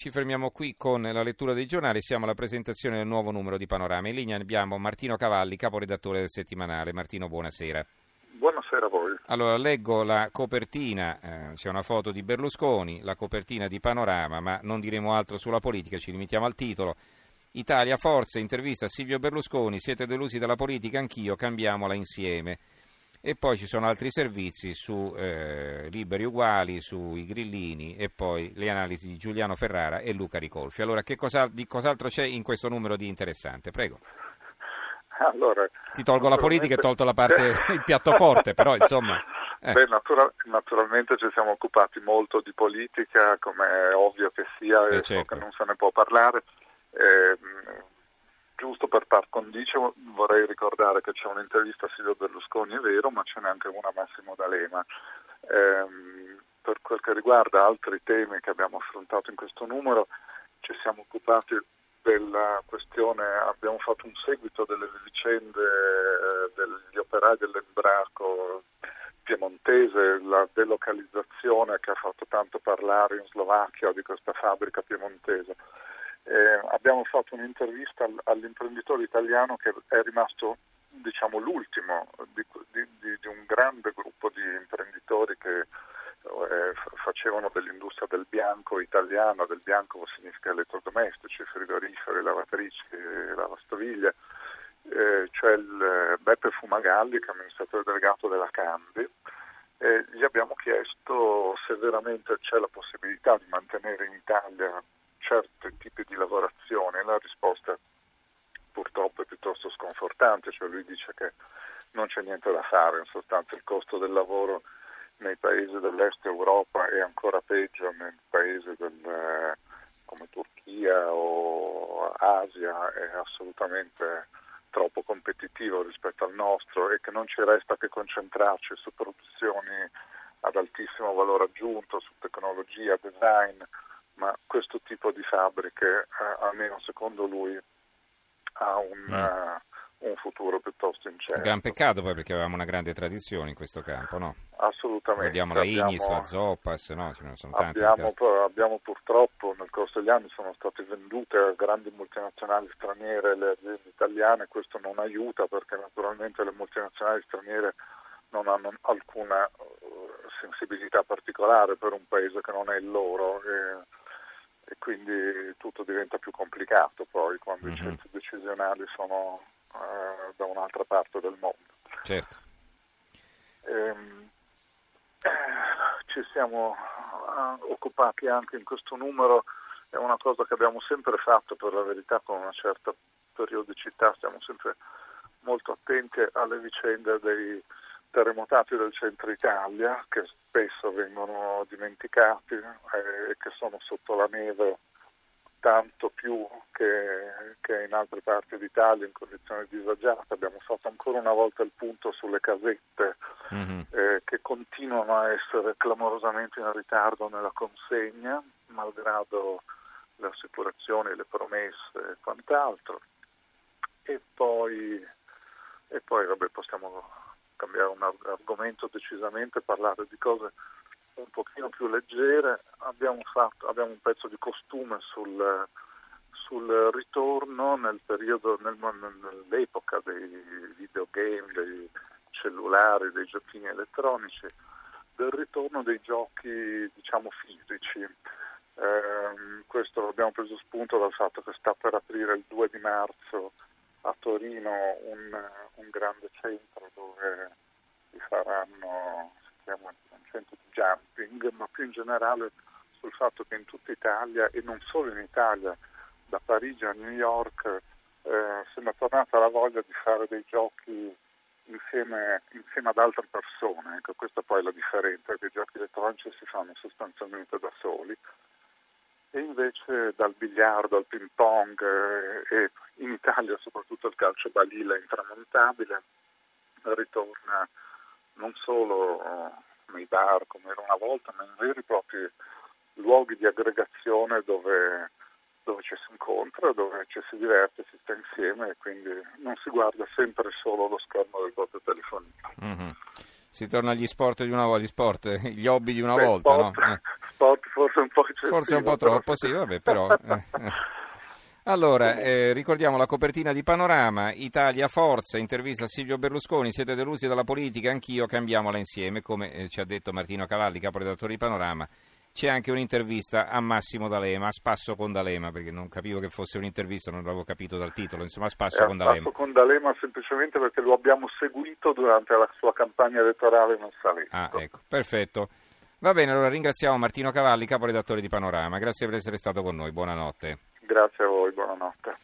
Ci fermiamo qui con la lettura dei giornali, siamo alla presentazione del nuovo numero di Panorama. In linea abbiamo Martino Cavalli, caporedattore del settimanale. Martino, buonasera. Buonasera a voi. Allora, leggo la copertina, eh, c'è una foto di Berlusconi, la copertina di Panorama, ma non diremo altro sulla politica, ci limitiamo al titolo. Italia, forza, intervista a Silvio Berlusconi, siete delusi dalla politica, anch'io, cambiamola insieme. E poi ci sono altri servizi su eh, Liberi Uguali, sui Grillini e poi le analisi di Giuliano Ferrara e Luca Ricolfi. Allora, che cosa, di cos'altro c'è in questo numero di interessante? Prego. Allora, Ti tolgo la politica e tolto la parte, il piatto forte, però insomma... Eh. Beh, natura- naturalmente ci siamo occupati molto di politica, come è ovvio che sia, Eh, e so certo. che non se ne può parlare. Ehm, giusto per par condicio vorrei ricordare che c'è un'intervista a Silvio Berlusconi, è vero, ma ce n'è anche una a Massimo D'Alema. Ehm, per quel che riguarda altri temi che abbiamo affrontato in questo numero, ci siamo occupati della questione, abbiamo fatto un seguito delle vicende eh, degli operai dell'Embraco piemontese, la delocalizzazione che ha fatto tanto parlare in Slovacchia di questa fabbrica piemontese. Eh, abbiamo fatto un'intervista al- all'imprenditore italiano che è rimasto diciamo, l'ultimo di, di- di- un grande gruppo di imprenditori che eh, facevano dell'industria del bianco italiana, del bianco significa elettrodomestici, frigoriferi, lavatrici, lavastoviglie, eh, cioè il eh, Beppe Fumagalli che è amministratore delegato della Cambi. E gli abbiamo chiesto se veramente c'è la possibilità di mantenere in Italia certi tipi di lavorazione. La risposta purtroppo è piuttosto sconfortante, cioè lui dice che non c'è niente da fare, in sostanza il costo del lavoro nei paesi dell'est Europa è ancora peggio nei paesi del, eh, come Turchia o Asia, è assolutamente troppo competitivo rispetto al nostro e che non ci resta che concentrarci su produzioni ad altissimo valore aggiunto, su tecnologia, design, ma questo tipo di fabbriche, eh, almeno secondo lui, ha un, Mm. eh, un futuro piuttosto Un incerto. gran peccato poi perché avevamo una grande tradizione in questo campo, no? Assolutamente. Vediamo la Ignis, Abbiamo- la Zoppas, no? Ce ne sono tanti. Abbiamo, abbiamo purtroppo nel corso degli anni sono state vendute a grandi multinazionali straniere le aziende italiane, questo non aiuta perché naturalmente le multinazionali straniere non hanno alcuna eh, sensibilità particolare per un paese che non è il loro e, e quindi tutto diventa più complicato poi quando i Mhm. centri decisionali sono eh, da un'altra parte del mondo. Certo. Ehm, eh, ci siamo eh, occupati anche in questo numero, è una cosa che abbiamo sempre fatto per la verità con una certa periodicità, stiamo sempre molto attenti alle vicende dei terremotati del centro Italia che spesso vengono dimenticati eh, e che sono sotto la neve tanto più che, che in altre parti d'Italia in condizioni disagiate. Abbiamo fatto ancora una volta il punto sulle casette Mhm. eh, che continuano a essere clamorosamente in ritardo nella consegna, malgrado le assicurazioni, le promesse e quant'altro. E poi, e poi vabbè, possiamo cambiare un arg- argomento decisamente, parlare di cose un pochino più leggere. Abbiamo, fatto, abbiamo un pezzo di costume sul, sul ritorno nel periodo, nel- nell'epoca dei videogame, dei cellulari, dei giochini elettronici, del ritorno dei giochi diciamo fisici. Ehm, questo l'abbiamo preso spunto dal fatto che sta per aprire il 2 di marzo a Torino un, un grande centro dove si faranno, si chiama un centro di jumping, ma più in generale sul fatto che in tutta Italia e non solo in Italia, da Parigi a New York, eh, è tornata la voglia di fare dei giochi insieme, insieme ad altre persone. Ecco, questa poi è la differenza, che i giochi elettronici si fanno sostanzialmente da soli e invece dal biliardo al ping pong eh, e in Italia soprattutto il calcio balilla intramontabile ritorna non solo nei bar come era una volta, ma in veri e propri luoghi di aggregazione dove, dove ci si incontra, dove ci si diverte, si sta insieme e quindi non si guarda sempre solo lo schermo del proprio telefonino. Mhm. Si torna agli sport di una volta, gli sport, gli hobby di una Beh, volta, no? sport, Eh. Sport forse un po' eccessivo. Forse un po' troppo, sì, vabbè, però... Eh, eh. Allora, eh, ricordiamo la copertina di Panorama, Italia Forza, intervista a Silvio Berlusconi, siete delusi dalla politica, anch'io, cambiamola insieme, come eh, ci ha detto Martino Cavalli, caporedattore di Panorama. C'è anche un'intervista a Massimo D'Alema, a spasso con D'Alema, perché non capivo che fosse un'intervista, non l'avevo capito dal titolo, insomma a spasso È con D'Alema. spasso con D'Alema semplicemente perché lo abbiamo seguito durante la sua campagna elettorale nel Salento. Ah, ecco, perfetto. Va bene, allora ringraziamo Martino Cavalli, caporedattore di Panorama. Grazie per essere stato con noi, buonanotte. Grazie a voi, buonanotte.